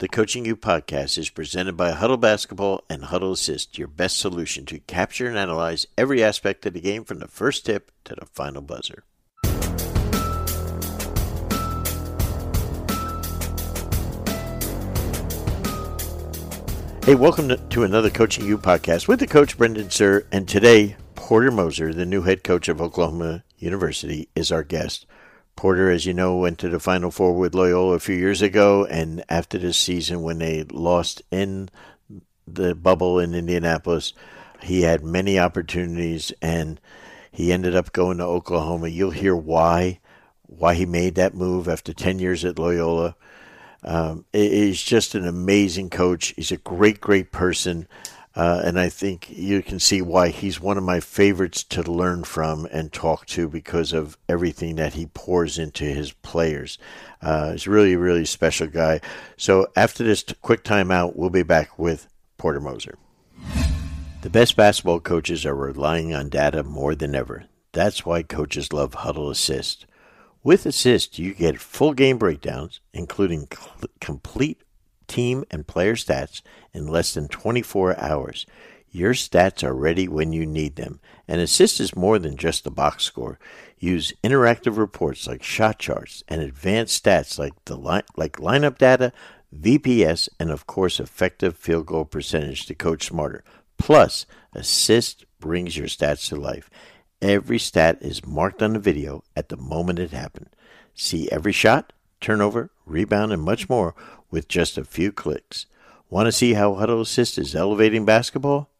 The Coaching You podcast is presented by Hudl Basketball and Hudl Assist, your best solution to capture and analyze every aspect of the game from the first tip to the final buzzer. Hey, welcome to, another Coaching You podcast with the coach Brendan Suhr, and today Porter Moser, the new head coach of Oklahoma University, is our guest. Porter, as you know, went to the Final Four with Loyola a few years ago, and after this season, when they lost in the bubble in Indianapolis, he had many opportunities, and he ended up going to Oklahoma. You'll hear why why he made that move after ten years at Loyola. Um, he's just an amazing coach. He's a great, great person. Uh, and I think you can see why he's one of my favorites to learn from and talk to because of everything that he pours into his players. Uh, he's really, really special guy. So after this quick timeout, we'll be back with Porter Moser. The best basketball coaches are relying on data more than ever. That's why coaches love Hudl Assist. With Assist, you get full game breakdowns, including cl- complete team and player stats in less than 24 hours. Your stats are ready when you need them, and Assist is more than just a box score. Use interactive reports like shot charts and advanced stats like the like lineup data, VPS, and of course effective field goal percentage to coach smarter. Plus, Assist brings your stats to life. Every stat is marked on the video at the moment it happened. See every shot, turnover, rebound, and much more with just a few clicks. Want to see how Hudl Assist is elevating basketball?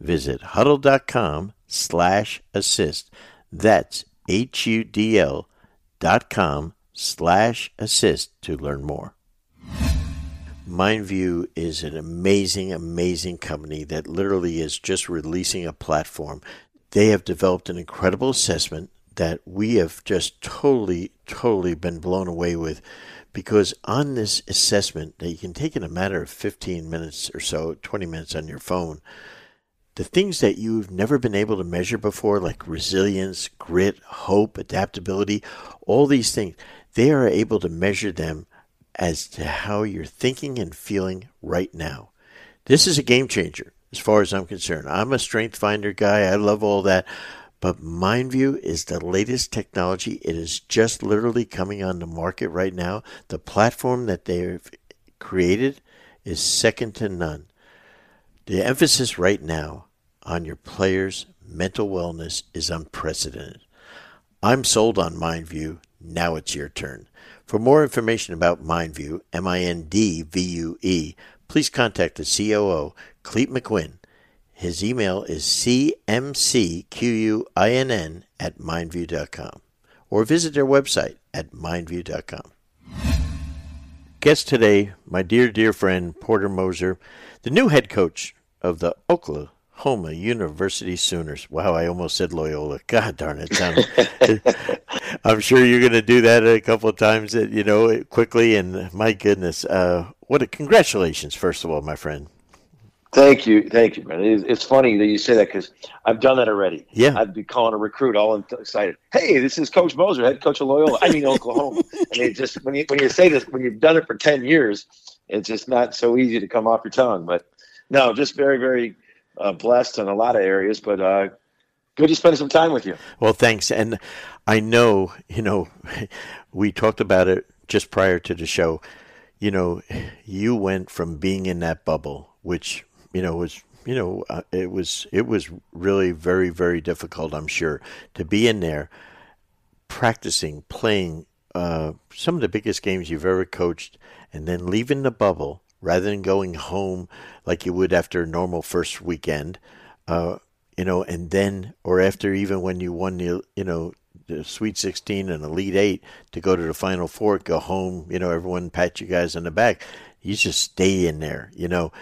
Visit hudl.com slash assist. That's H-U-D-L dot com slash assist to learn more. MindVue is an amazing, amazing company that literally is just releasing a platform. They have developed an incredible assessment that we have just totally, totally been blown away with because on this assessment that you can take in a matter of 15 minutes or so, 20 minutes on your phone, the things that you've never been able to measure before, like resilience, grit, hope, adaptability, all these things, they are able to measure them as to how you're thinking and feeling right now. This is a game changer as far as I'm concerned. I'm a strength finder guy. I love all that. But MindVue is the latest technology. It is just literally coming on the market right now. The platform that they've created is second to none. The emphasis right now on your players' mental wellness is unprecedented. I'm sold on MindVue. Now it's your turn. For more information about MindVue, M I N D V U E, please contact the COO, Clete McQuinn his email is cmcquinn at mindvue.com or visit their website at mindvue.com. Guest today, my dear, dear friend Porter Moser, the new head coach of the Oklahoma University Sooners. Wow, I almost said Loyola. God darn it. I'm sure you're going to do that a couple of times, you know, quickly. And my goodness, uh, what a congratulations, first of all, my friend. Thank you, thank you, man. It's, it's funny that you say that because I've done that already. Yeah, I'd be calling a recruit all excited. Hey, this is Coach Moser, head coach of Loyola. I mean Oklahoma. and it just when you when you say this when you've done it for ten years, it's just not so easy to come off your tongue. But no, just very very uh, blessed in a lot of areas. But uh, good to spend some time with you. Well, thanks. And I know you know we talked about it just prior to the show. You know, you went from being in that bubble, which you know was you know uh, it was it was really very very difficult i'm sure to be in there practicing playing uh, some of the biggest games you've ever coached and then leaving the bubble rather than going home like you would after a normal first weekend uh, you know and then or after even when you won the you know the Sweet 16 and Elite 8 to go to the Final Four, go home, you know, everyone pat you guys on the back. You just stay in there, you know.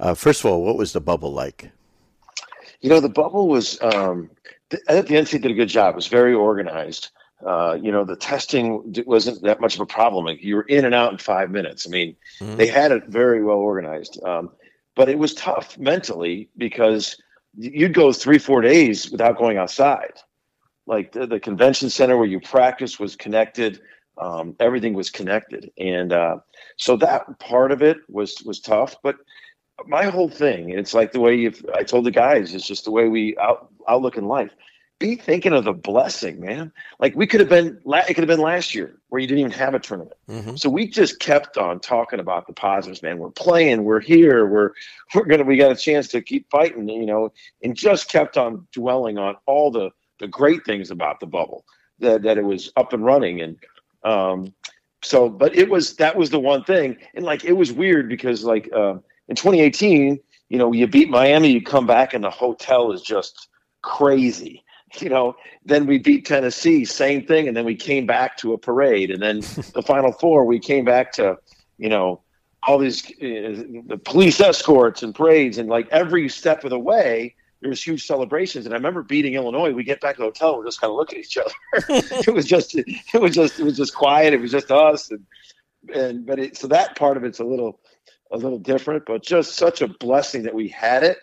Uh, first of all, what was the bubble like? You know, the bubble was. Um, I think the NC did a good job. It was very organized. Uh, you know, the testing wasn't that much of a problem. Like you were in and out in five minutes. I mean, mm-hmm. they had it very well organized. Um, but it was tough mentally because you'd go three, four days without going outside. Like the, the convention center where you practice was connected Um, everything was connected, and uh, so that part of it was was tough. But my whole thing, it's like the way you I told the guys, it's just the way we out, outlook in life be thinking of the blessing, man. Like we could have been, it could have been last year where you didn't even have a tournament. Mm-hmm. So we just kept on talking about the positives, man. We're playing, we're here, we're we're gonna, we got a chance to keep fighting, you know, and just kept on dwelling on all the the great things about the bubble that that it was up and running, and um, so, but it was that was the one thing, and like it was weird because like uh, in 2018, you know, you beat Miami, you come back, and the hotel is just crazy you know, then we beat Tennessee, same thing, and then we came back to a parade, and then the Final Four, we came back to, you know, all these uh, the police escorts and parades, and like every step of the way, there was huge celebrations. And I remember beating Illinois. We get back to the hotel, we're just kind of look at each other. it was just, it was just, it was just quiet. It was just us, and and but it, so that part of it's a little, a little different, but just such a blessing that we had it,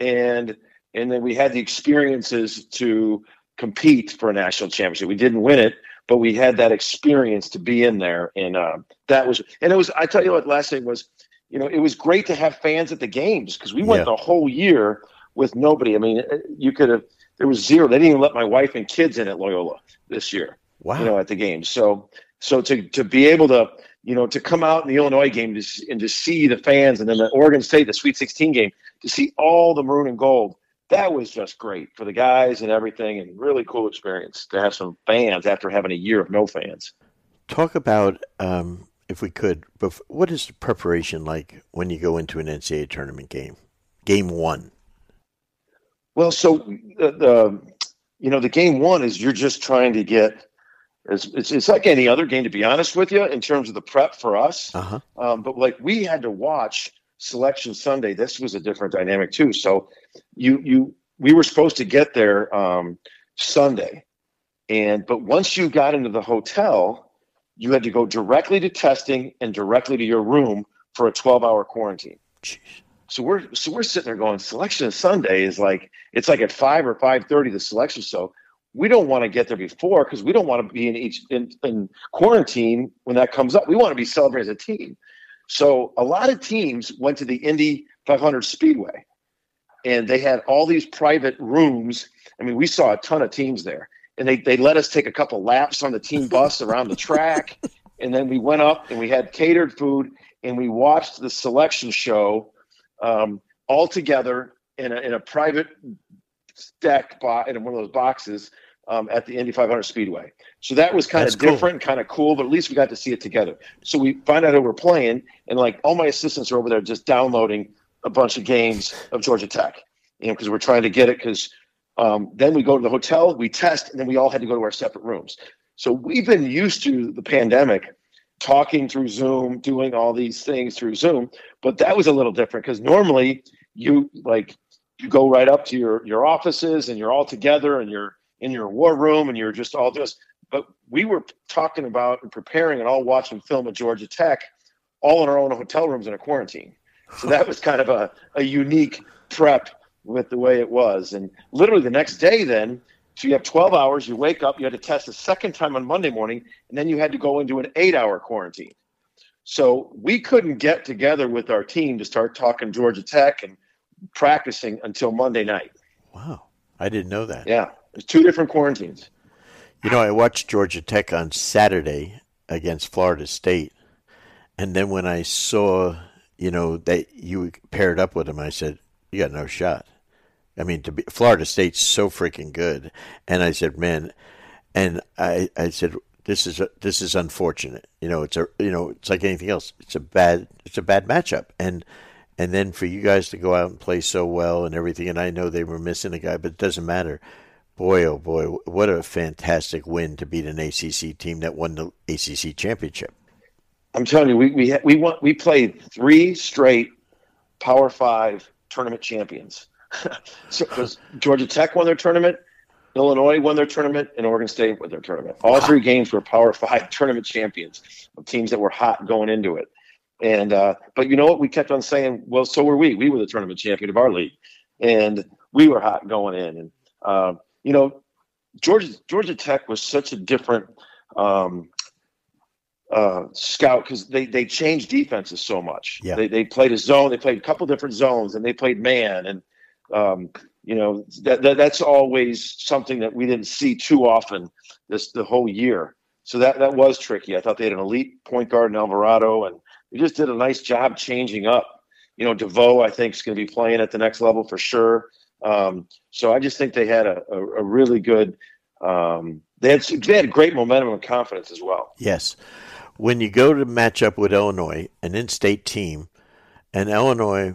and and then we had the experiences to compete for a national championship. We didn't win it, but we had that experience to be in there, and uh, that was. And it was. I tell you what. Last thing was, you know, it was great to have fans at the games because we went yeah. the whole year with nobody. I mean, uh, you could have. There was zero. They didn't even let my wife and kids in at Loyola this year. Wow. You know, at the games. So, so to to be able to you know, to come out in the Illinois game to, and to see the fans, and then the Oregon State, the Sweet 16 game, to see all the maroon and gold that was just great for the guys and everything, and really cool experience to have some fans after having a year of no fans. Talk about, um, if we could, what is the preparation like when you go into an NCAA tournament game? Game one. Well, so the, the you know the game one is you're just trying to get it's, it's, it's like any other game to be honest with you in terms of the prep for us. Uh-huh. Um, but like we had to watch Selection Sunday. This was a different dynamic too. So you you we were supposed to get there um, Sunday, and but once you got into the hotel, you had to go directly to testing and directly to your room for a 12 hour quarantine. Jeez. So we're so we're sitting there going, selection Sunday is like it's like at five or five thirty the selection. So we don't want to get there before because we don't want to be in each in, in quarantine when that comes up. We want to be celebrating as a team. So a lot of teams went to the Indy 500 Speedway and they had all these private rooms. I mean, we saw a ton of teams there, and they they let us take a couple laps on the team bus around the track, and then we went up and we had catered food, and we watched the selection show um, all together in a, in a private deck bo- in one of those boxes um, at the Indy 500 Speedway. So that was kind of different, cool. kind of cool, but at least we got to see it together. So we find out who we're playing, and like all my assistants are over there just downloading a bunch of games of Georgia Tech, you know, because we're trying to get it. Because um, then we go to the hotel, we test, and then we all had to go to our separate rooms. So we've been used to the pandemic, talking through Zoom, doing all these things through Zoom, but that was a little different because normally you like you go right up to your your offices and you're all together and you're in your war room and you're just all just. But we were talking about and preparing and all watching film at Georgia Tech, all in our own hotel rooms in a quarantine. So that was kind of a, a unique prep with the way it was. And literally the next day, then, so you have 12 hours, you wake up, you had to test a second time on Monday morning, and then you had to go into an eight hour quarantine. So we couldn't get together with our team to start talking Georgia Tech and practicing until Monday night. Wow. I didn't know that. Yeah. Two different quarantines. You know, I watched Georgia Tech on Saturday against Florida State. And then when I saw you know, that you paired up with him, I said, you got no shot. I mean, to be Florida State's so freaking good, and I said, man, and I I said this is a, this is unfortunate. You know, it's a you know it's like anything else. It's a bad it's a bad matchup, and and then for you guys to go out and play so well and everything, and I know they were missing a guy, but it doesn't matter. Boy, oh boy, what a fantastic win to beat an ACC team that won the ACC championship. I'm telling you, we we we we played three straight Power Five tournament champions. so because Georgia Tech won their tournament, Illinois won their tournament, and Oregon State won their tournament. All three games were Power Five tournament champions of teams that were hot going into it. And uh, but you know what? We kept on saying, well, so were we. We were the tournament champion of our league, and we were hot going in. And uh, you know, Georgia Georgia Tech was such a different um, uh, scout because they they changed defenses so much. Yeah. They they played a zone, they played a couple different zones, and they played man, and um, you know that, that that's always something that we didn't see too often this the whole year. So that that was tricky. I thought they had an elite point guard in Alvarado, and they just did a nice job changing up. You know, DeVoe I think is going to be playing at the next level for sure. Um, so I just think they had a, a, a really good. Um, they had they had great momentum and confidence as well. Yes, when you go to match up with Illinois, an in-state team, and Illinois,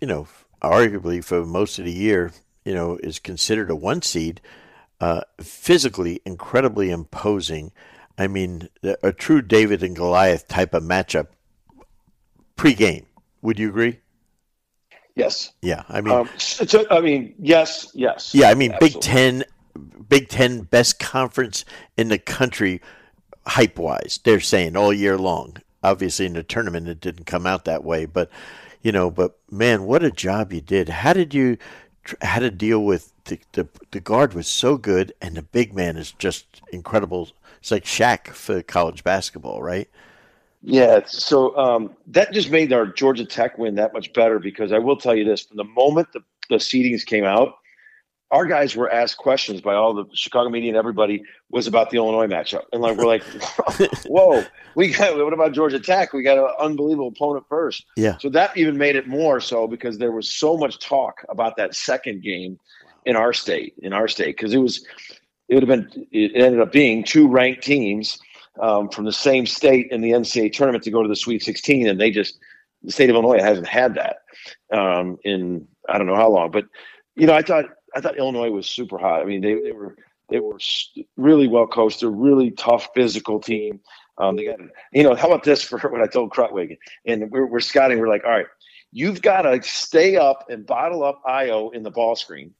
you know, arguably for most of the year, you know, is considered a one seed, uh, physically incredibly imposing. I mean, a true David and Goliath type of matchup pre-game. Would you agree? Yes. Yeah, I mean, Um, I mean, yes, yes. yeah, I mean, Big Ten, Big Ten best conference in the country, hype wise. They're saying all year long. Obviously, in the tournament, it didn't come out that way, but you know, but man, what a job you did! How did you, how to deal with the the, the guard was so good, and the big man is just incredible. It's like Shaq for college basketball, right? Yeah, so um, that just made our Georgia Tech win that much better because I will tell you this: from the moment the, the seedings came out, our guys were asked questions by all the Chicago media and everybody was about the Illinois matchup, and like we're like, "Whoa, we got what about Georgia Tech? We got an unbelievable opponent first. Yeah. So that even made it more so because there was so much talk about that second game in our state, in our state, because it was it would have been it ended up being two ranked teams um, from the same state in the NCAA tournament to go to the Sweet 16, and they just the state of Illinois hasn't had that um, in I don't know how long. But you know, I thought I thought Illinois was super hot. I mean, they, they were they were really well coached. They're really tough physical team. Um, they got you know how about this for what I told Krutwig and we're, we're scouting. We're like, all right, you've got to stay up and bottle up Ayo in the ball screen.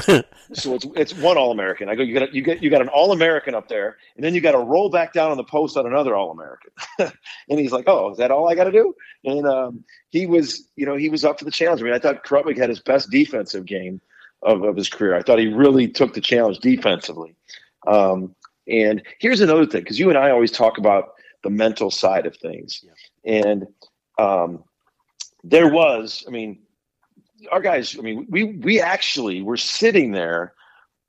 so it's it's one All American. I go, you got you get you got an All American up there, and then you got to roll back down on the post on another All American. and he's like, oh, is that all I got to do? And um, he was, you know, he was up for the challenge. I mean, I thought Krutwig had his best defensive game of, of his career. I thought he really took the challenge defensively. Um, and here's another thing, because you and I always talk about the mental side of things, and um, there was, I mean, our guys, I mean, we we actually were sitting there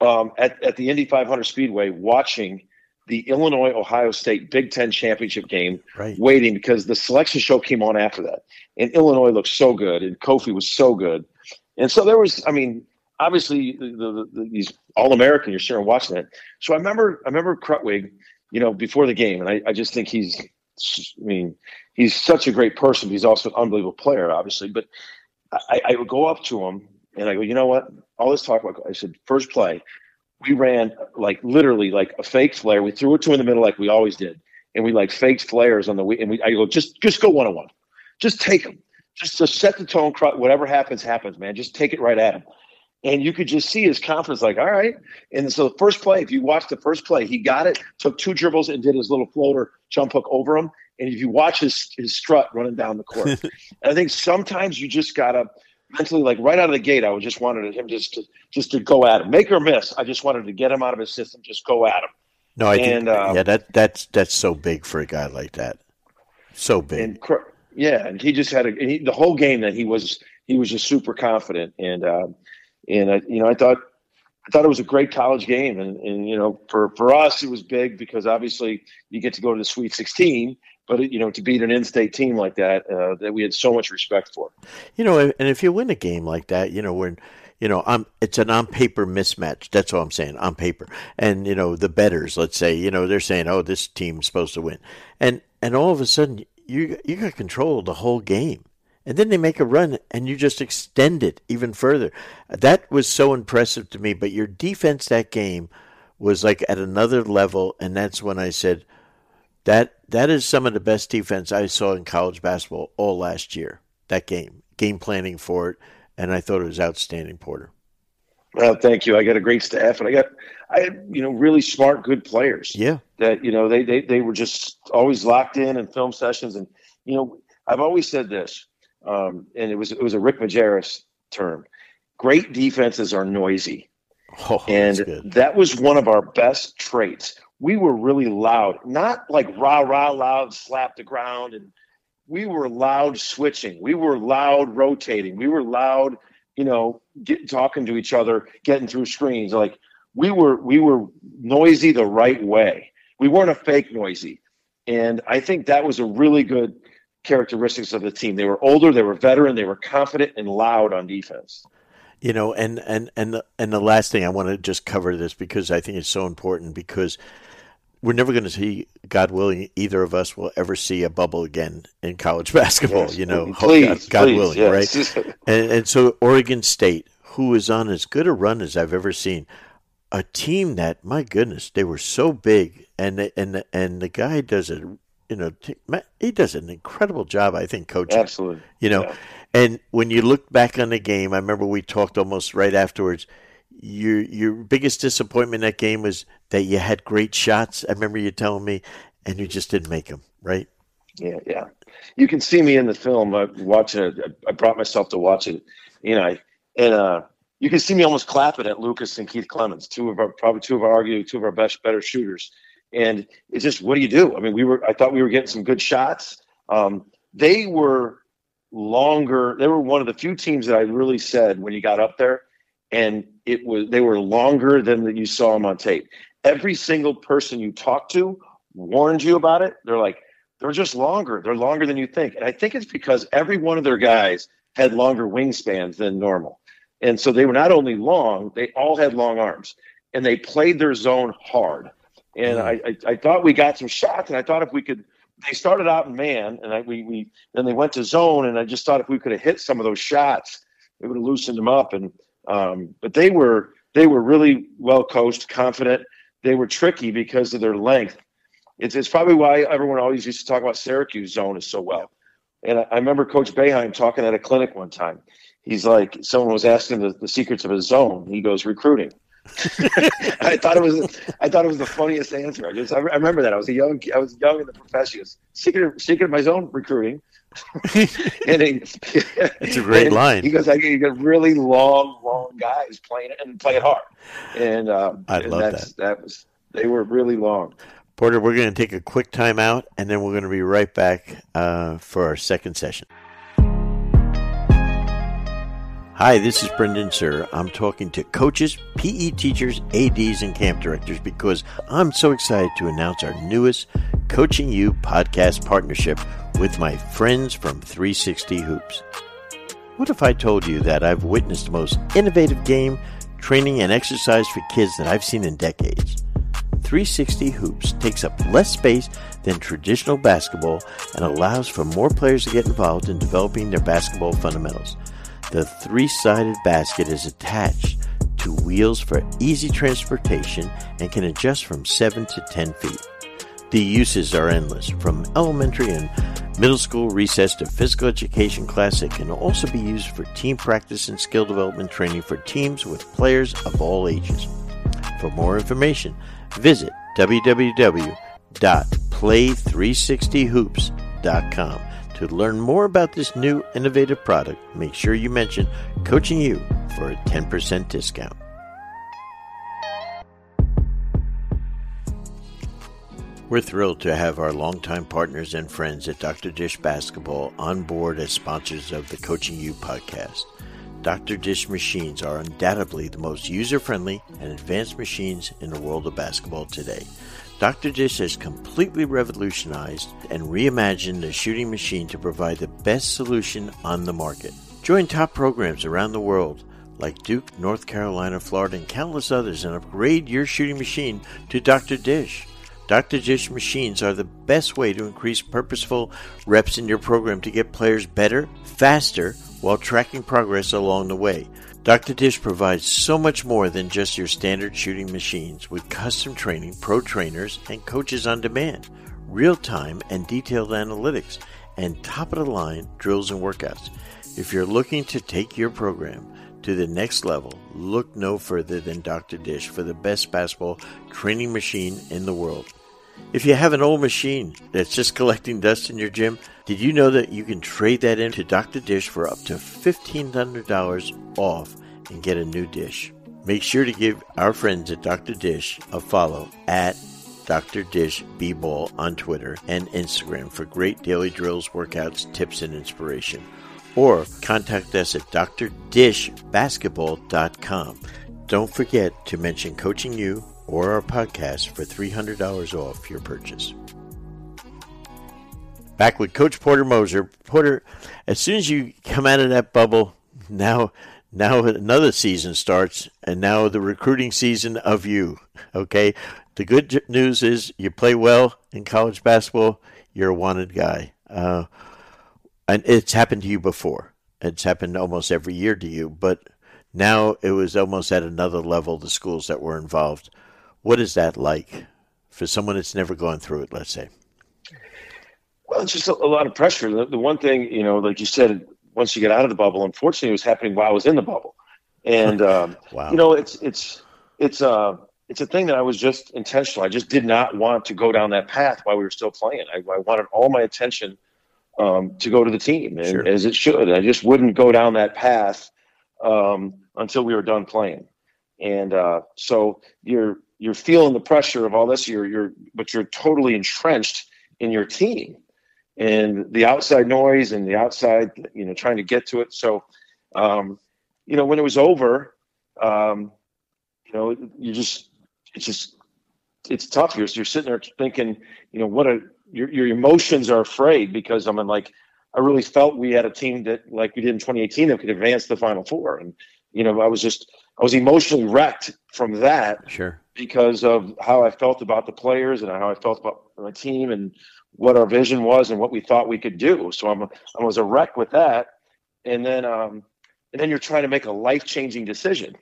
um, at at the Indy 500 Speedway watching the Illinois Ohio State Big Ten championship game, Right. waiting because the selection show came on after that, and Illinois looked so good, and Kofi was so good, and so there was, I mean, obviously the, the, the, these All American, you're sitting watching it. So I remember, I remember Krutwig, you know, before the game, and I, I just think he's, I mean, he's such a great person. but He's also an unbelievable player, obviously, but. I, I would go up to him and I go, you know what? All this talk about, I said, first play, we ran like literally like a fake flare. We threw it to in the middle like we always did, and we like faked flares on the and we. I go, just just go one on one, just take them, just to set the tone. Whatever happens, happens, man. Just take it right at him. And you could just see his confidence, like, all right. And so the first play, if you watch the first play, he got it, took two dribbles, and did his little floater jump hook over him. And if you watch his his strut running down the court, and I think sometimes you just gotta mentally, like right out of the gate, I would just wanted him just to just to go at him, make or miss. I just wanted to get him out of his system, just go at him. No, I think And, um, yeah, that that's that's so big for a guy like that. So big. And yeah, and he just had a he, the whole game that he was he was just super confident and um, and I, you know I thought I thought it was a great college game and and you know for for us it was big because obviously you get to go to the Sweet 16, but you know to beat an in-state team like that uh, that we had so much respect for. You know, and if you win a game like that, you know, when you know, I'm it's an on paper mismatch. That's all I'm saying, on paper. And you know, the betters, let's say, you know, they're saying, "Oh, this team's supposed to win," and and all of a sudden, you you got control of the whole game, and then they make a run, and you just extend it even further. That was so impressive to me. But your defense that game was like at another level, and that's when I said that that is some of the best defense I saw in college basketball all last year. That game, game planning for it, and I thought it was outstanding, Porter. Well, thank you. I got a great staff, and I got I you know really smart, good players. Yeah, that you know they they they were just always locked in in film sessions, and you know I've always said this, um, and it was it was a Rick Majerus term. Great defenses are noisy, Oh, and that was one of our best traits. We were really loud, not like rah rah loud, slap the ground, and we were loud switching. We were loud rotating. We were loud, you know, talking to each other, getting through screens. Like we were, we were noisy the right way. We weren't a fake noisy, and I think that was a really good characteristics of the team. They were older, they were veteran, they were confident and loud on defense. You know, and and and the, and the last thing I want to just cover this because I think it's so important because we're never going to see, God willing, either of us will ever see a bubble again in college basketball. Yes, you know, please, God, God please, willing, yes. right? and, and so Oregon State, who is on as good a run as I've ever seen, a team that, my goodness, they were so big, and and and the guy does a, you know, he does an incredible job, I think, coaching. Absolutely, you know. Yeah. And when you look back on the game, I remember we talked almost right afterwards. Your your biggest disappointment in that game was that you had great shots. I remember you telling me, and you just didn't make them, right? Yeah, yeah. You can see me in the film uh, watching it. I brought myself to watch it, you know, and uh, you can see me almost clapping at Lucas and Keith Clemons, two of our probably two of our argue two of our best better shooters. And it's just what do you do? I mean, we were I thought we were getting some good shots. Um, they were longer. They were one of the few teams that I really said when you got up there, and it was they were longer than that you saw them on tape. Every single person you talked to warned you about it. They're like, they're just longer. They're longer than you think. And I think it's because every one of their guys had longer wingspans than normal. And so they were not only long, they all had long arms and they played their zone hard. And mm. I, I, I, thought we got some shots, and I thought if we could, they started out in man, and I, we, we then they went to zone, and I just thought if we could have hit some of those shots, it would have loosened them up. And um, but they were they were really well coached, confident. They were tricky because of their length. It's, it's probably why everyone always used to talk about Syracuse zone is so well. And I, I remember Coach Boeheim talking at a clinic one time. He's like, someone was asking the, the secrets of his zone. He goes, recruiting. I thought it was I thought it was the funniest answer. I just I, remember that I was a young I was young in the profession. Secret secret of my zone recruiting. and he, it's a great line. He goes, I you got really long, long guys playing it and playing hard. And um, I love that. That was they were really long. Porter, we're going to take a quick time out, and then we're going to be right back uh, for our second session. Hi, this is Brendan Suhr. I'm talking to coaches, PE teachers, ADs, and camp directors because I'm so excited to announce our newest Coaching You podcast partnership with my friends from 360 Hoops. What if I told you that I've witnessed the most innovative game, training, and exercise for kids that I've seen in decades? 360 Hoops takes up less space than traditional basketball and allows for more players to get involved in developing their basketball fundamentals. The three sided basket is attached to wheels for easy transportation and can adjust from 7 to 10 feet. The uses are endless, from elementary and middle school recess to physical education class. It can also be used for team practice and skill development training for teams with players of all ages. For more information, visit www.play360hoops.com. To learn more about this new innovative product, make sure you mention Coaching You for a 10% discount. We're thrilled to have our longtime partners and friends at Dr. Dish Basketball on board as sponsors of the Coaching You podcast. Dr. Dish machines are undoubtedly the most user friendly and advanced machines in the world of basketball today. Dr. Dish has completely revolutionized and reimagined the shooting machine to provide the best solution on the market. Join top programs around the world like Duke, North Carolina, Florida, and countless others and upgrade your shooting machine to Dr. Dish. Dr. Dish machines are the best way to increase purposeful reps in your program to get players better, faster, while tracking progress along the way. Dr. Dish provides so much more than just your standard shooting machines with custom training, pro trainers, and coaches on demand, real time and detailed analytics, and top of the line drills and workouts. If you're looking to take your program to the next level, look no further than Dr. Dish for the best basketball training machine in the world. If you have an old machine that's just collecting dust in your gym, did you know that you can trade that in to Dr. Dish for up to $1,500 off and get a new dish? Make sure to give our friends at Dr. Dish a follow at Dr. Dish B-Ball on Twitter and Instagram for great daily drills, workouts, tips, and inspiration. Or contact us at drdishbasketball.com. Don't forget to mention Coaching You or our podcast for $300 off your purchase. Back with Coach Porter Moser. Porter, as soon as you come out of that bubble, now now another season starts, and now the recruiting season of you. Okay, the good news is you play well in college basketball. You're a wanted guy, uh, and it's happened to you before. It's happened almost every year to you, but now it was almost at another level. The schools that were involved. What is that like for someone that's never gone through it? Let's say. Well, it's just a, a lot of pressure. The, the, one thing, you know, like you said, once you get out of the bubble, unfortunately, it was happening while I was in the bubble, and um, wow. you know, it's it's it's uh it's a thing that I was just intentional. I just did not want to go down that path while we were still playing. I, I wanted all my attention um, to go to the team, and, sure. as it should. I just wouldn't go down that path um, until we were done playing. And uh, so you're you're feeling the pressure of all this. You're you're but you're totally entrenched in your team and the outside noise and the outside, you know, trying to get to it. So, um, you know, when it was over, um, you know, you just, it's just, it's tough. You're, you're sitting there thinking, you know, what a, your, your emotions are afraid because I'm like, I really felt we had a team that, like we did in 2018, that could advance the Final Four. And, you know, I was just, I was emotionally wrecked from that. Sure. Because of how I felt about the players and how I felt about my team and what our vision was and what we thought we could do. So I'm I was a wreck with that, and then um, and then you're trying to make a life changing decision,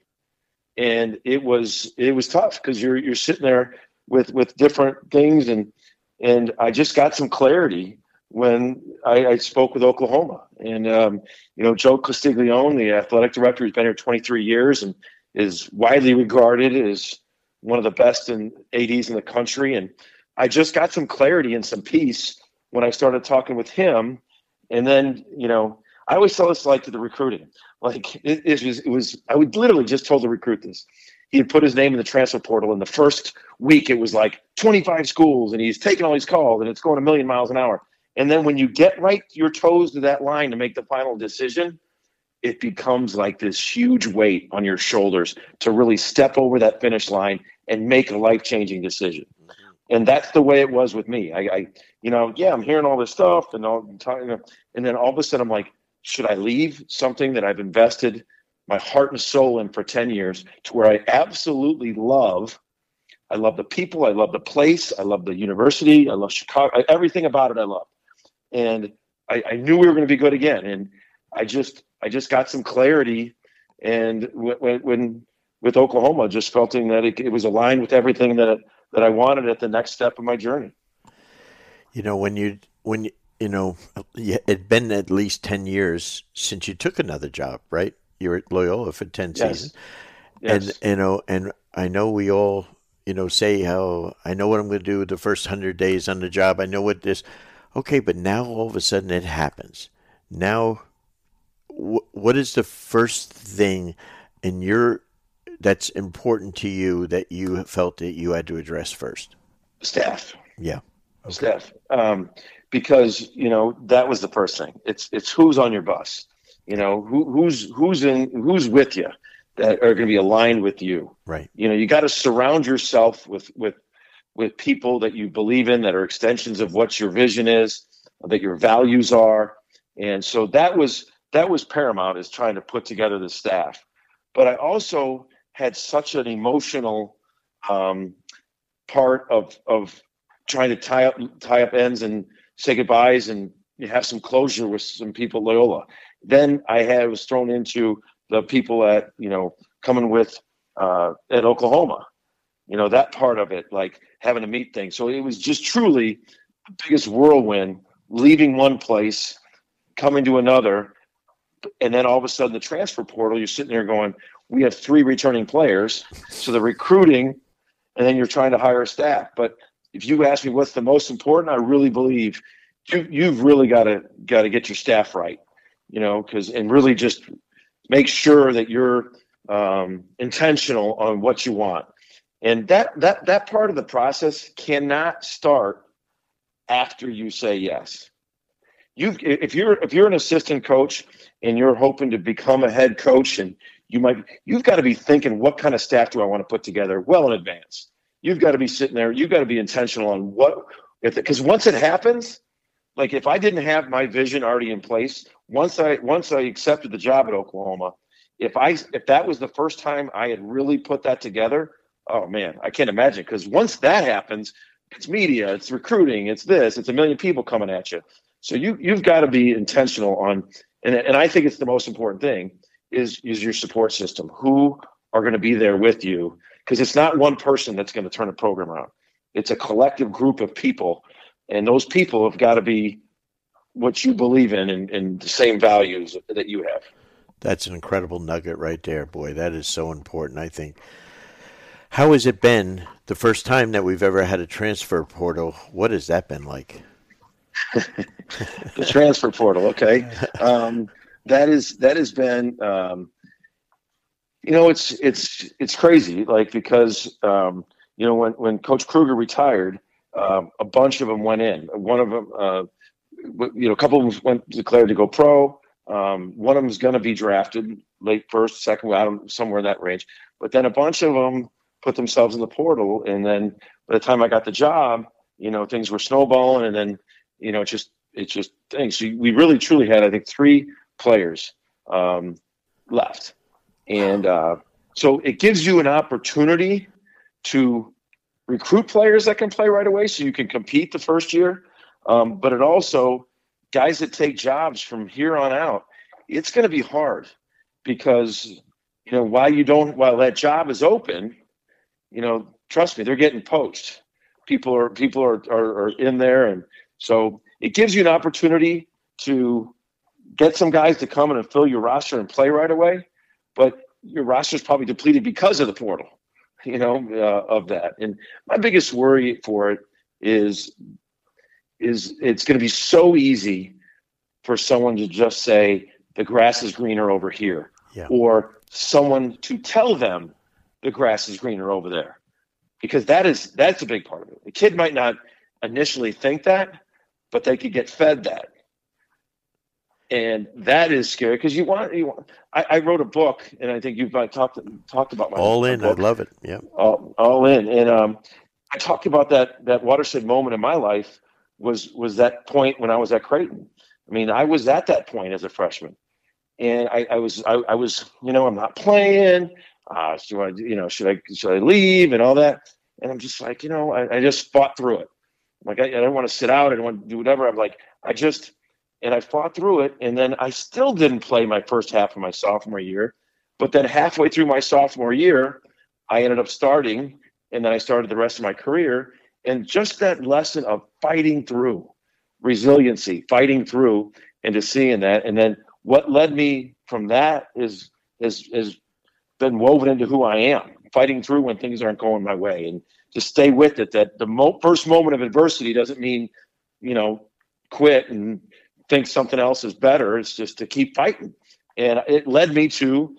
and it was it was tough because you're you're sitting there with with different things. And and I just got some clarity when I, I spoke with Oklahoma. And um, you know Joe Castiglione, the athletic director, who's been here 23 years and is widely regarded as one of the best in ads in the country and I just got some clarity and some peace when I started talking with him. And then, you know, I always tell this like to the recruiting. Like it, it, was, it was, I would literally just told the recruit this. He had put his name in the transfer portal. In the first week, it was like 25 schools, and he's taking all these calls, and it's going a million miles an hour. And then when you get right your toes to that line to make the final decision, it becomes like this huge weight on your shoulders to really step over that finish line and make a life changing decision mm-hmm. and that's the way it was with me. I, I you know, yeah, I'm hearing all this stuff and all, and then all of a sudden I'm like, should I leave something that I've invested my heart and soul in for 10 years to where I absolutely love? I love the people. I love the place. I love the university. I love Chicago. Everything about it I love. And I, I knew we were going to be good again. And I just, I just got some clarity. And when, when with Oklahoma, just felt that it, it was aligned with everything that that I wanted at the next step of my journey. You know, when you when you, you know it'd been at least ten years since you took another job, right? You were at Loyola for ten yes. seasons, yes. and you know, and I know we all you know say how I know what I'm going to do the first hundred days on the job. I know what this. Okay, but now all of a sudden it happens. Now, wh- what is the first thing in your that's important to you that you felt that you had to address first? Staff. Yeah. Okay. Staff. Um, because you know that was the first thing. It's it's who's on your bus. You know who, who's who's in who's with you that are going to be aligned with you. Right. You know you got to surround yourself with with with people that you believe in that are extensions of what your vision is, that your values are, and so that was that was paramount is trying to put together the staff. But I also had such an emotional um, part of of trying to tie up tie up ends and say goodbyes and have some closure with some people Loyola. Then I had was thrown into the people at you know coming with uh, at Oklahoma. You know that part of it, like having to meet things. So it was just truly the biggest whirlwind, leaving one place, coming to another, and then all of a sudden the transfer portal. You're sitting there going, we have three returning players. So the recruiting, and then you're trying to hire staff. But if you ask me what's the most important, I really believe you you've really got to got to get your staff right. You know, because and really just make sure that you're um, intentional on what you want. And that that that part of the process cannot start after you say yes. You if you're if you're an assistant coach and you're hoping to become a head coach and you might you've got to be thinking what kind of staff do I want to put together well in advance. You've got to be sitting there, you've got to be intentional on what because once it happens, like if I didn't have my vision already in place, once I once I accepted the job at Oklahoma, if I if that was the first time I had really put that together, oh man, I can't imagine. Because once that happens, it's media, it's recruiting, it's this, it's a million people coming at you. So you you've got to be intentional on, and and I think it's the most important thing is is your support system. Who are going to be there with you? Because it's not one person that's going to turn a program around. It's a collective group of people, and those people have got to be what you believe in and, and the same values that you have. That's an incredible nugget right there, boy. That is so important, I think. How has it been the first time that we've ever had a transfer portal? What has that been like? the transfer portal, okay. Um, that is that has been um, you know it's it's it's crazy like because um, you know when when Coach Kruger retired, um, a bunch of them went in. One of them, uh, you know, a couple of them went declared to go pro. Um, one of them is going to be drafted late first, second, I don't somewhere in that range. But then a bunch of them put themselves in the portal. And then by the time I got the job, you know, things were snowballing and then, you know, it just, it's just things. So we really truly had, I think, three players um, left. And uh, so it gives you an opportunity to recruit players that can play right away so you can compete the first year. Um, but it also, guys that take jobs from here on out, it's going to be hard because, you know, while you don't, while that job is open, you know, trust me, they're getting poached. People are people are, are, are in there, and so it gives you an opportunity to get some guys to come in and fill your roster and play right away. But your roster is probably depleted because of the portal, you know, uh, of that. And my biggest worry for it is is it's going to be so easy for someone to just say the grass is greener over here, yeah. or someone to tell them the grass is greener over there because that is that's a big part of it the kid might not initially think that but they could get fed that and that is scary because you want you want, I, I, wrote a book and I think you've talked talked about my all in. I love it. Yeah, all, all in. And um, I talked about that that watershed moment in my life was was that point when I was at Creighton. I mean, I was at that point as a freshman, and I, I was I, I was you know I'm not playing uh, should I, you know, should I, should I leave and all that? And I'm just like, you know, I, I just fought through it. Like, I, I don't want to sit out. I don't want to do whatever. I'm like, I just, and I fought through it. And then I still didn't play my first half of my sophomore year. But then halfway through my sophomore year, I ended up starting. And then I started the rest of my career. And just that lesson of fighting through, resiliency, fighting through, and just seeing that. And then what led me from that is is is been woven into who I am, fighting through when things aren't going my way, and to stay with it. That the mo- first moment of adversity doesn't mean, you know, quit and think something else is better. It's just to keep fighting, and it led me to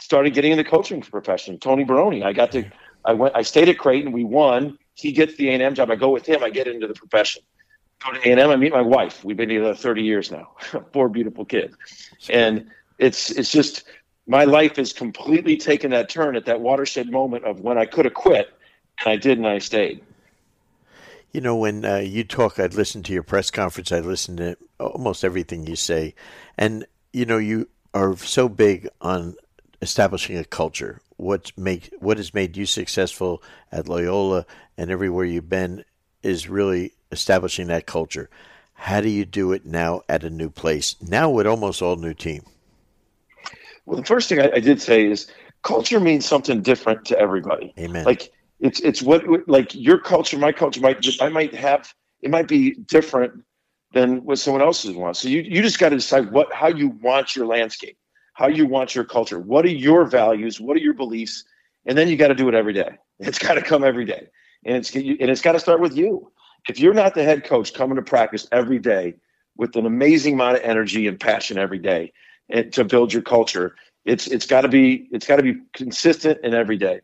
started getting in the coaching profession. Tony Barone, I got to, I went, I stayed at Creighton. We won. He gets the A and M job. I go with him. I get into the profession. Go to A and M. I meet my wife. We've been together 30 years now. Four beautiful kids, and it's it's just my life has completely taken that turn at that watershed moment of when I could have quit, and I did, and I stayed. You know, when uh, you talk, I'd listen to your press conference. I listen to almost everything you say, and you know, you are so big on establishing a culture. What make what has made you successful at Loyola and everywhere you've been is really establishing that culture. How do you do it now at a new place? Now with almost all new team. Well, the first thing I, I did say is culture means something different to everybody. Amen. Like it's it's what like your culture, my culture might just I might have it might be different than what someone else's wants. So you you just got to decide what how you want your landscape, how you want your culture. What are your values? What are your beliefs? And then you got to do it every day. It's got to come every day, and it's and it's got to start with you. If you're not the head coach coming to practice every day with an amazing amount of energy and passion every day, and to build your culture, It's it's got to be it's got to be consistent and every day.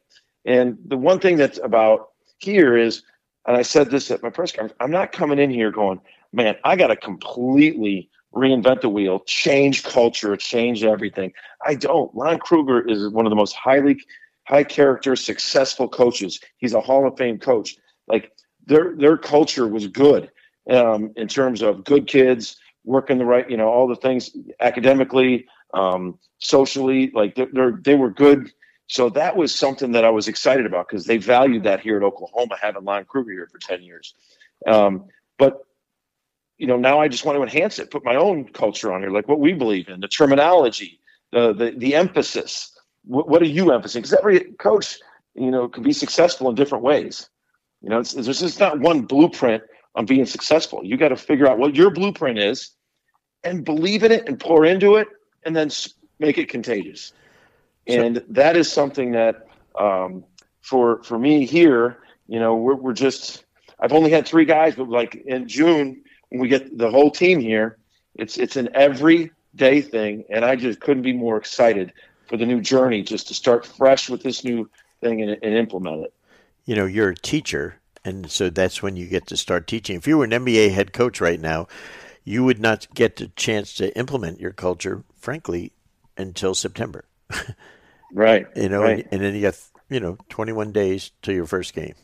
And the one thing that's about here is, and I said this at my press conference, I'm not coming in here going, man, I got to completely reinvent the wheel, change culture, change everything. I don't. Lon Kruger is one of the most highly high character, successful coaches. He's a Hall of Fame coach. Like their their culture was good um, in terms of good kids working the right, you know, all the things academically, um, socially. Like they're they were good. So that was something that I was excited about because they valued that here at Oklahoma, having Lon Kruger here for ten years. Um, but you know, now I just want to enhance it, put my own culture on here, like what we believe in, the terminology, the the, the emphasis. What, what are you emphasizing? Because every coach, you know, can be successful in different ways. You know, it's, there's just not one blueprint on being successful. You got to figure out what your blueprint is, and believe in it, and pour into it, and then make it contagious. And that is something that, um, for for me here, you know, we're we're just. I've only had three guys, but like in June, when we get the whole team here, it's it's an everyday thing, and I just couldn't be more excited for the new journey, just to start fresh with this new thing and, and implement it. You know, you're a teacher, and so that's when you get to start teaching. If you were an NBA head coach right now, you would not get the chance to implement your culture, frankly, until September. right. You know, right. and then you got you know 21 days to your first game.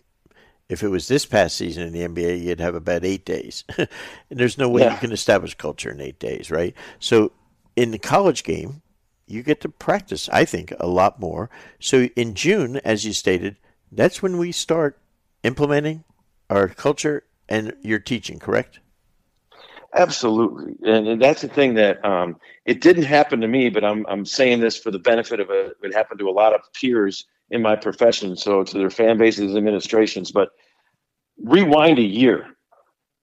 If it was this past season in the NBA, you'd have about eight days. and there's no way yeah. you can establish culture in eight days, right? So in the college game, you get to practice, I think, a lot more. So in June, as you stated, that's when we start implementing our culture and your teaching, correct? Absolutely, and, and that's the thing that um, it didn't happen to me, but I'm I'm saying this for the benefit of a, it happened to a lot of peers in my profession, so to their fan bases, administrations. But rewind a year.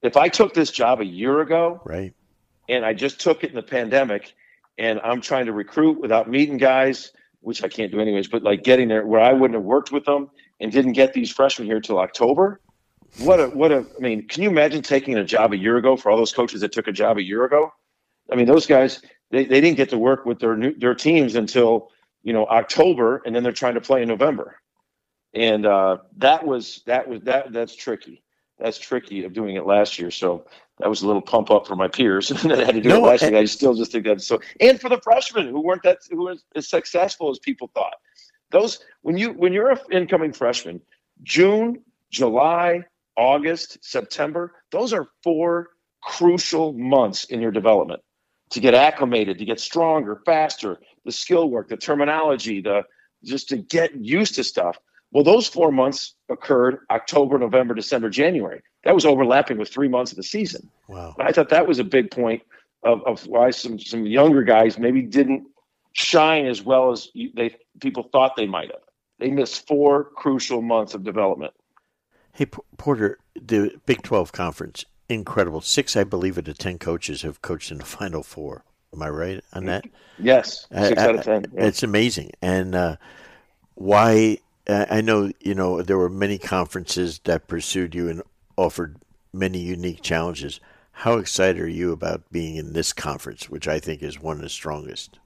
If I took this job a year ago, right, and I just took it in the pandemic, and I'm trying to recruit without meeting guys, which I can't do anyways, but like getting there where I wouldn't have worked with them and didn't get these freshmen here till October. What a what a I mean, can you imagine taking a job a year ago for all those coaches that took a job a year ago? I mean, those guys they, they didn't get to work with their new, their teams until you know October, and then they're trying to play in November, and uh, that was that was that that's tricky. That's tricky of doing it last year. So that was a little pump up for my peers that had to do no, it last year. I still just think that's so. And for the freshmen who weren't that who weren't as successful as people thought, those when you when you're an incoming freshman, June, July, August, September, those are four crucial months in your development to get acclimated, to get stronger, faster, the skill work, the terminology, the just to get used to stuff. Well, those four months occurred October, November, December, January. That was overlapping with three months of the season. Wow. I thought that was a big point of, of why some, some younger guys maybe didn't shine as well as they people thought they might have. They missed four crucial months of development. Hey, Porter, the Big 12 conference, incredible. Six, I believe, out of the 10 coaches have coached in the Final Four. Am I right on that? Yes, uh, six uh, out of 10. Yeah. It's amazing. And uh, why? Uh, I know, you know, there were many conferences that pursued you and offered many unique challenges. How excited are you about being in this conference, which I think is one of the strongest?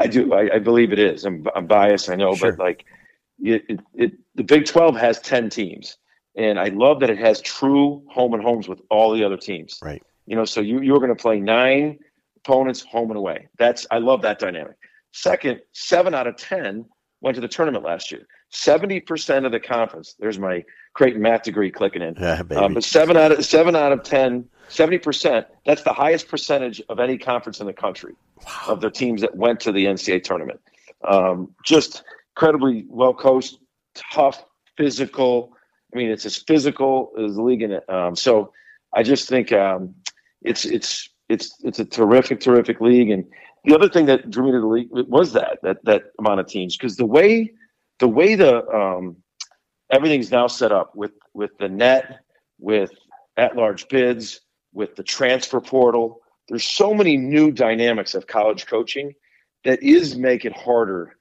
I do. I, I believe it is. I'm, I'm biased, I know, sure. but like it, it, it, the Big 12 has 10 teams. And I love that it has true home and homes with all the other teams. Right. You know, so you, you're going to play nine opponents home and away. That's, I love that dynamic. Second, seven out of 10 went to the tournament last year. 70% of the conference, there's my Creighton math degree clicking in. Yeah, um, but seven out of seven out of 10, 70%, that's the highest percentage of any conference in the country wow. of the teams that went to the NCAA tournament. Um, just incredibly well coached, tough, physical. I mean, it's as physical as the league in it. Um, so I just think um, it's it's it's it's a terrific, terrific league. And the other thing that drew me to the league was that that that amount of teams because the way the way the um, everything's now set up with with the net, with at large bids, with the transfer portal. There's so many new dynamics of college coaching that is make it harder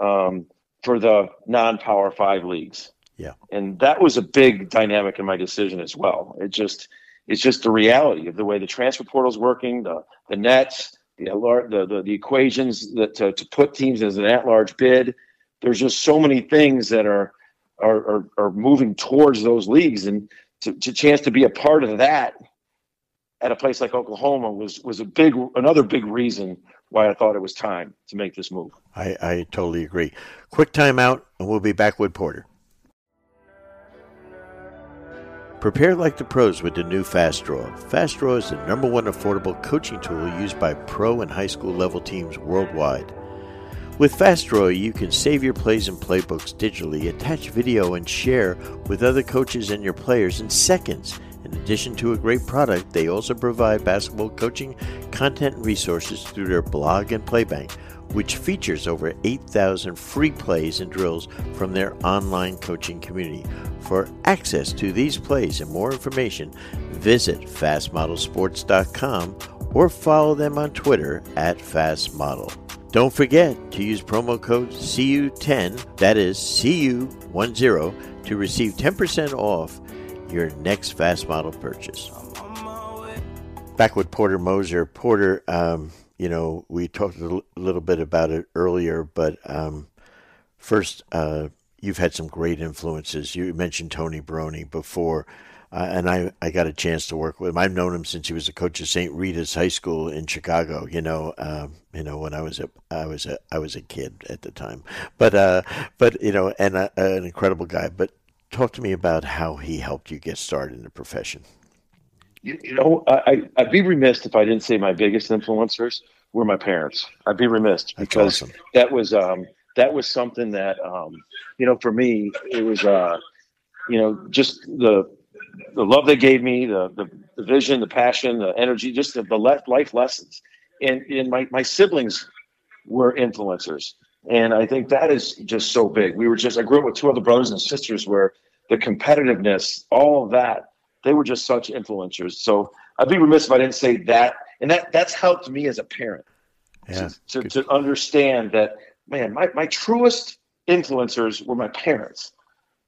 um, for the non-power five leagues. Yeah, and that was a big dynamic in my decision as well. It just it's just the reality of the way the transfer portal is working, the the nets, the the the, the equations that to, to put teams as an at-large bid. There's just so many things that are are are, are moving towards those leagues, and to, to chance to be a part of that at a place like Oklahoma was was a big another big reason why I thought it was time to make this move. I, I totally agree. Quick timeout, and we'll be back with Porter. Prepare like the pros with the new Fast Draw. Fast Draw is the number one affordable coaching tool used by pro and high school level teams worldwide. With Fast Draw, you can save your plays and playbooks digitally, attach video, and share with other coaches and your players in seconds. In addition to a great product, they also provide basketball coaching content and resources through their blog and playbank, which features over 8,000 free plays and drills from their online coaching community. For access to these plays and more information, visit fastmodelsports.com or follow them on Twitter at fastmodel. Don't forget to use promo code CU10, that is CU10, to receive 10% off your next Fast Model purchase. Back with Porter Moser. Porter, um, you know, we talked a little bit about it earlier, but um, first, uh, you've had some great influences. You mentioned Tony Barone before, uh, and I, I got a chance to work with him. I've known him since he was a coach of St. Rita's High School in Chicago. You know, um, you know when I was a I was a I was a kid at the time, but uh, but you know, and uh, an incredible guy. But talk to me about how he helped you get started in the profession. You, you know, I, I'd be remiss if I didn't say my biggest influencers were my parents. I'd be remiss because awesome. that was um, that was something that um, you know for me it was uh, you know just the the love they gave me, the the, the vision, the passion, the energy, just the, the life lessons. And and my my siblings were influencers, and I think that is just so big. We were just I grew up with two other brothers and sisters where the competitiveness, all of that, they were just such influencers. So I'd be remiss if I didn't say that, and that that's helped me as a parent yeah, to, to, to understand that man, my, my truest influencers were my parents.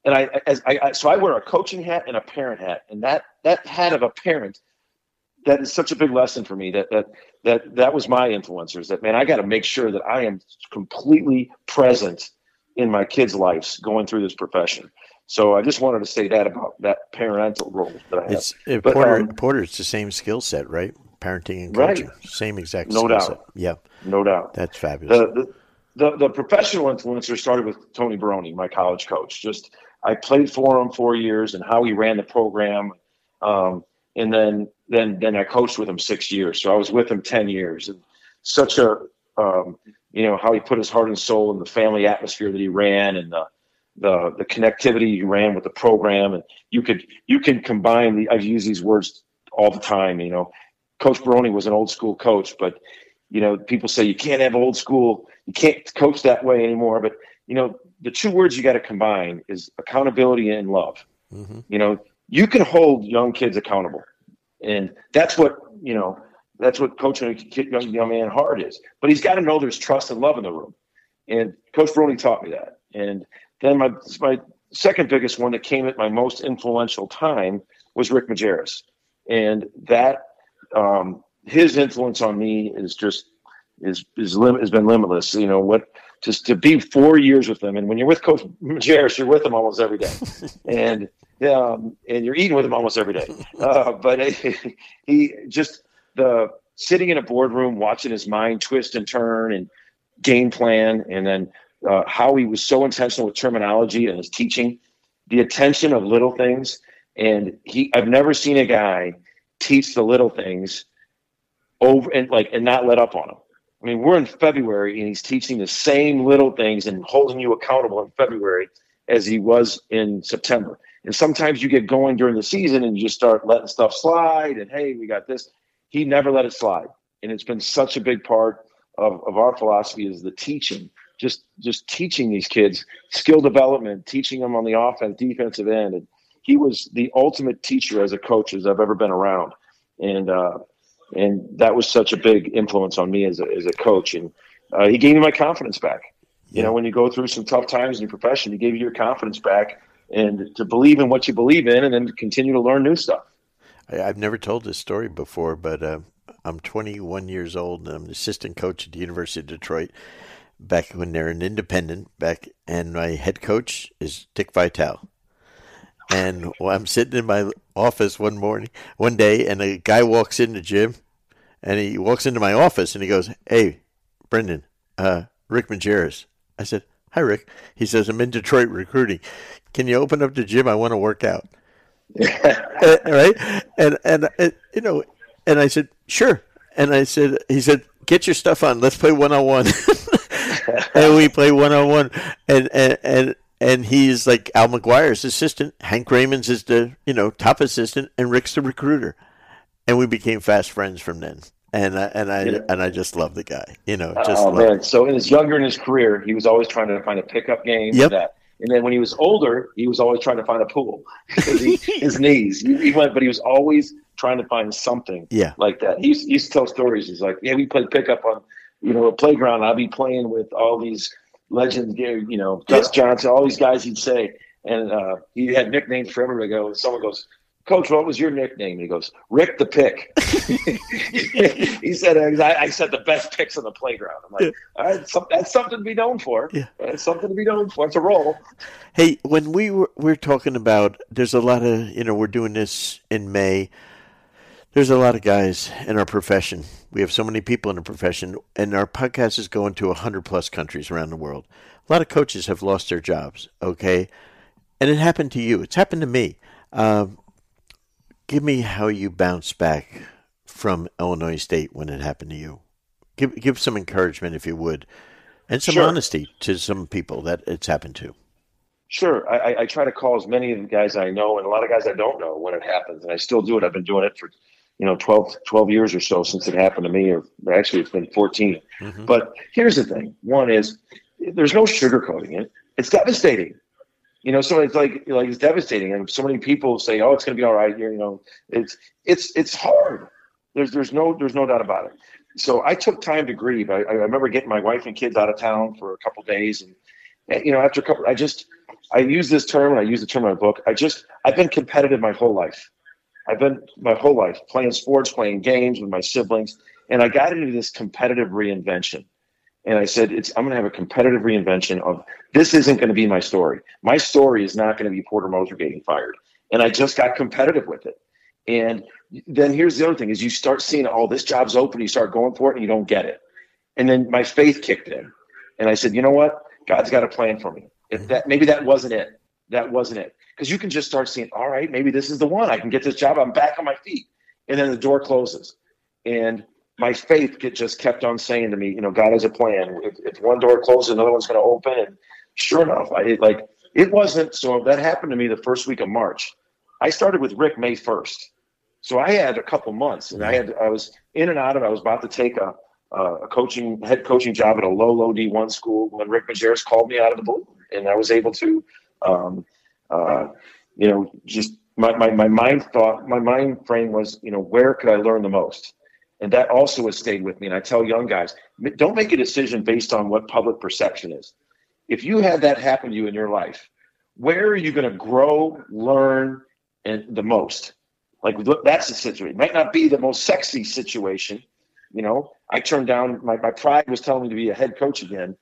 And I, as I, I, so I wear a coaching hat and a parent hat, and that that hat of a parent, that is such a big lesson for me. That that that that was my influencers. That man, I got to make sure that I am completely present in my kids' lives going through this profession. So I just wanted to say that about that parental role that I have. It's, uh, but, Porter, um, Porter, it's the same skill set, right? Parenting and coaching, right. same exact. No doubt. Set. Yeah, no doubt. That's fabulous. The, the, the, the professional influencer started with Tony Barone, my college coach. Just I played for him four years and how he ran the program, um, and then then then I coached with him six years. So I was with him ten years, and such a um, you know how he put his heart and soul in the family atmosphere that he ran and the the the connectivity he ran with the program, and you could you can combine the. I've used these words all the time. You know, Coach Barone was an old school coach, but you know people say you can't have old school, you can't coach that way anymore. But you know, the two words you got to combine is accountability and love. Mm-hmm. You know, you can hold young kids accountable, and that's what you know. That's what coaching a kid, young, young man hard is. But he's got to know there's trust and love in the room. And Coach Barone taught me that. And then my my second biggest one that came at my most influential time was Rick Majerus, and that um, his influence on me is just is is lim- has been limitless. You know what? Just to be four years with them. and when you're with Coach Majerus, you're with them almost every day, and um, and you're eating with him almost every day. Uh, but he just the sitting in a boardroom, watching his mind twist and turn and game plan, and then uh, how he was so intentional with terminology and his teaching, the attention of little things. And he, I've never seen a guy teach the little things over and like and not let up on them. I mean, we're in February and he's teaching the same little things and holding you accountable in February as he was in September. And sometimes you get going during the season and you just start letting stuff slide and hey, we got this. He never let it slide. And it's been such a big part of, of our philosophy is the teaching just just teaching these kids skill development, teaching them on the offense, defensive end, and he was the ultimate teacher as a coach as I've ever been around, and uh, and that was such a big influence on me as a as a coach, and uh, he gave me my confidence back. You know, when you go through some tough times in your profession, he gave you your confidence back, and to believe in what you believe in, and then to continue to learn new stuff. I've never told this story before, but uh, I'm 21 years old and I'm an assistant coach at the University of Detroit. Back when they're an independent, back and my head coach is Dick Vitale. And I'm sitting in my office one morning, one day, and a guy walks in the gym, and he walks into my office and he goes, "Hey, Brendan, uh, Rick Majerus." I said, "Hi, Rick." He says, "I'm in Detroit recruiting. Can you open up the gym? I want to work out." right? And and uh, you know, and I said, "Sure." And I said, he said, "Get your stuff on. Let's play one on one." And we play one on one, and and and and he's like Al McGuire's assistant. Hank Raymonds is the you know top assistant, and Rick's the recruiter, and we became fast friends from then. And I, and I yeah. and I just love the guy, you know. Oh, just oh man! So in his younger in his career, he was always trying to find a pickup game. Yep. That. And then when he was older, he was always trying to find a pool he, his knees. He, went, but he was always trying to find something. Yeah. like that. He used, he used to tell stories. He's like, "Yeah, we played pickup on, you know, a playground. I'll be playing with all these legends, you know, Gus Johnson, all these guys he'd say. And uh, he had nicknames for everybody. Go, someone goes, Coach, what was your nickname? And he goes, Rick the Pick. he said, I, I, said the best picks on the playground. I'm like, yeah. all right, so, that's something to be known for. Yeah. That's something to be known for. It's a role. Hey, when we were, we're talking about, there's a lot of, you know, we're doing this in May. There's a lot of guys in our profession we have so many people in the profession, and our podcast is going to 100 plus countries around the world. A lot of coaches have lost their jobs, okay? And it happened to you. It's happened to me. Um, give me how you bounced back from Illinois State when it happened to you. Give, give some encouragement, if you would, and some sure. honesty to some people that it's happened to. Sure. I, I try to call as many of the guys I know and a lot of guys I don't know when it happens, and I still do it. I've been doing it for you know 12, 12 years or so since it happened to me or actually it's been 14 mm-hmm. but here's the thing. One is there's no sugarcoating it. It's devastating. You know so it's like like it's devastating. And so many people say oh it's going to be all right here you know. It's it's it's hard. There's there's no there's no doubt about it. So i took time to grieve. I, I remember getting my wife and kids out of town for a couple days and you know after a couple i just i use this term and i use the term in my book. I just i've been competitive my whole life I've been my whole life playing sports, playing games with my siblings, and I got into this competitive reinvention. And I said, it's, I'm going to have a competitive reinvention of this isn't going to be my story. My story is not going to be Porter Moser getting fired. And I just got competitive with it. And then here's the other thing is you start seeing all oh, this job's open, you start going for it and you don't get it. And then my faith kicked in. And I said, you know what? God's got a plan for me. If that maybe that wasn't it. That wasn't it because you can just start seeing, all right, maybe this is the one. I can get this job. I'm back on my feet. And then the door closes. And my faith get, just kept on saying to me, you know, God has a plan. If, if one door closes, another one's going to open. And sure enough, I it, like it wasn't. So that happened to me the first week of March. I started with Rick May 1st. So I had a couple months and I had, I was in and out of, I was about to take a, a coaching, head coaching job at a low, low D1 school when Rick Majerus called me out of the blue and I was able to um, uh, you know, just my, my, my mind thought, my mind frame was, you know, where could I learn the most? And that also has stayed with me. And I tell young guys, don't make a decision based on what public perception is. If you had that happen to you in your life, where are you going to grow, learn, and the most? Like that's the situation. It might not be the most sexy situation. You know, I turned down my, my pride was telling me to be a head coach again.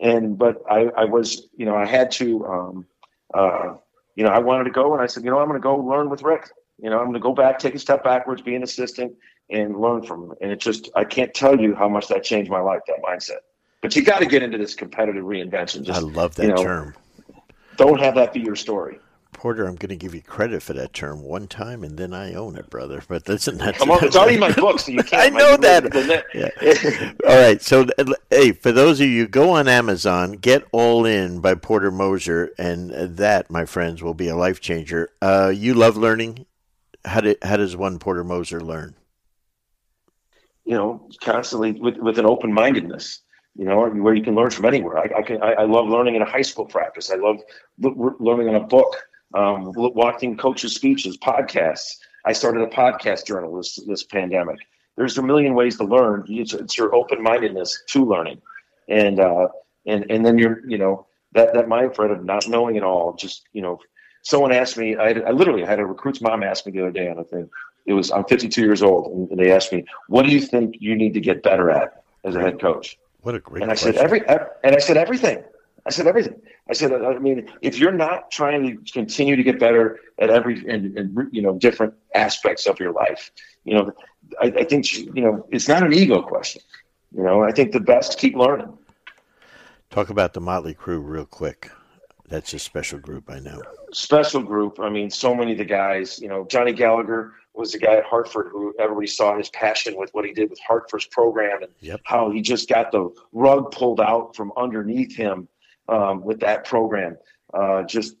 And but I, I was, you know, I had to um, uh, you know, I wanted to go and I said, you know, I'm going to go learn with Rick. You know, I'm going to go back, take a step backwards, be an assistant, and learn from him. And it just, I can't tell you how much that changed my life, that mindset. But you got to get into this competitive reinvention. Just, I love that you know, term. Don't have that be your story. Porter, I'm going to give you credit for that term one time, and then I own it, brother. But listen, that's come on. It's already in my book, so you can't. I know that. Yeah. all right. So, hey, for those of you, go on Amazon, get All In by Porter Moser, and that, my friends, will be a life changer. Uh, you love learning. How did how does one Porter Moser learn? You know, constantly with with an open mindedness you know, where you can learn from anywhere. I, I can. I, I, love learning in a high school practice. I love learning in a book um, watching coaches' speeches, podcasts. I started a podcast journal this, this pandemic. There's a million ways to learn. It's, it's your open mindedness to learning, and uh, and and then you're you know that that mind of not knowing it all. Just you know, someone asked me. I, I literally had a recruit's mom ask me the other day on a thing. it was I'm 52 years old, and they asked me, "What do you think you need to get better at as a head coach?" What a great and I question. said every and I said everything. I said everything. I said, I mean, if you're not trying to continue to get better at every and, and you know different aspects of your life, you know, I, I think you know it's not an ego question. You know, I think the best keep learning. Talk about the Motley Crew real quick. That's a special group, I know. Special group. I mean, so many of the guys. You know, Johnny Gallagher was the guy at Hartford who everybody saw his passion with what he did with Hartford's program and Yep. how he just got the rug pulled out from underneath him um, with that program. Uh, just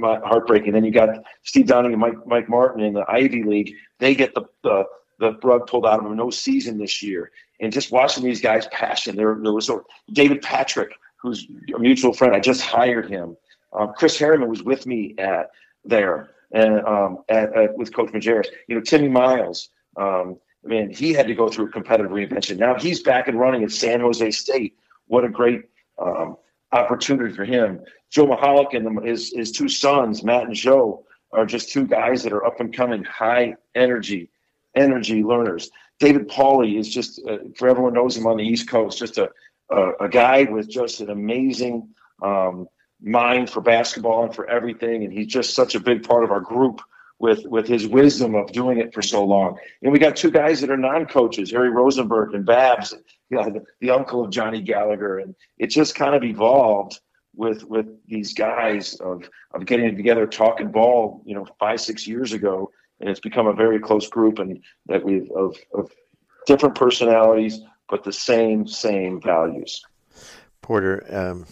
heartbreaking. Then you got Steve Downing and Mike Mike Martin in the Ivy League. They get the the, the rug pulled out of them. No season this year. And just watching these guys' passion. There, there was so David Patrick, who's a mutual friend. I just hired him. Um, Chris Harriman was with me at there and um, at, at, with Coach Majerus. You know, Timmy Miles. Um, I mean, he had to go through a competitive reinvention. Now he's back and running at San Jose State. What a great um, opportunity for him. Joe Mihalich and his his two sons, Matt and Joe, are just two guys that are up and coming, high energy, energy learners. David Pauly is just, uh, for everyone knows him on the East Coast, just a a, a guy with just an amazing um, mind for basketball and for everything, and he's just such a big part of our group with with his wisdom of doing it for so long. And we got two guys that are non-coaches, Harry Rosenberg and Babs, you know, the, the uncle of Johnny Gallagher, and it just kind of evolved with with these guys of of getting together, talking ball, you know, five six years ago, and it's become a very close group, and that we've of of different personalities, but the same same values. Porter, um,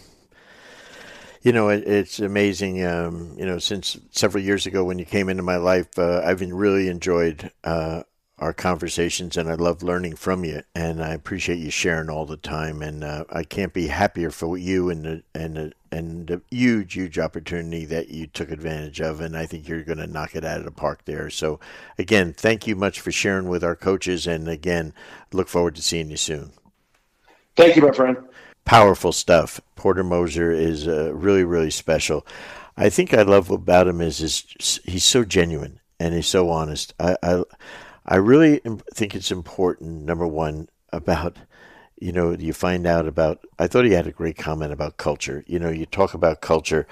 you know, it, it's amazing. Um, you know, since several years ago when you came into my life, uh, I've really enjoyed uh, our conversations, and I love learning from you. And I appreciate you sharing all the time. And uh, I can't be happier for you and the, and the, and the huge, huge opportunity that you took advantage of. And I think you're going to knock it out of the park there. So, again, thank you much for sharing with our coaches. And again, look forward to seeing you soon. Thank you, my friend powerful stuff. Porter Moser is uh, really, really special. I think I love about him is, is he's so genuine and he's so honest. I, I, I really think it's important. Number one, about you know, you find out about. I thought he had a great comment about culture. You know, you talk about culture,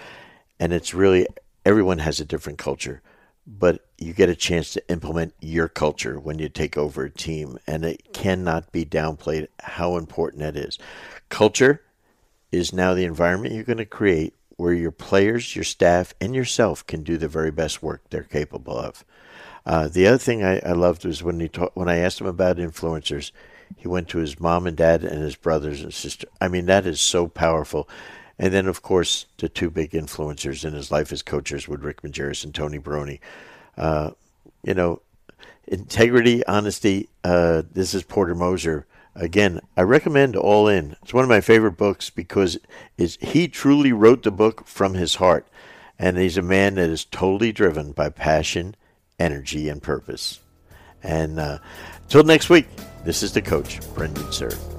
and it's really everyone has a different culture, but you get a chance to implement your culture when you take over a team, and it cannot be downplayed how important that is. Culture is now the environment you're going to create where your players, your staff, and yourself can do the very best work they're capable of. Uh, the other thing I, I loved was when he ta- when I asked him about influencers, he went to his mom and dad and his brothers and sister. I mean, that is so powerful. And then, of course, the two big influencers in his life as coaches were Rick Majerus and Tony Barone. Uh, you know, integrity, honesty. Uh, this is Porter Moser again, I recommend All In. It's one of my favorite books because is he truly wrote the book from his heart, and he's a man that is totally driven by passion, energy, and purpose. And uh, until next week, this is the coach, Brendan Suhr.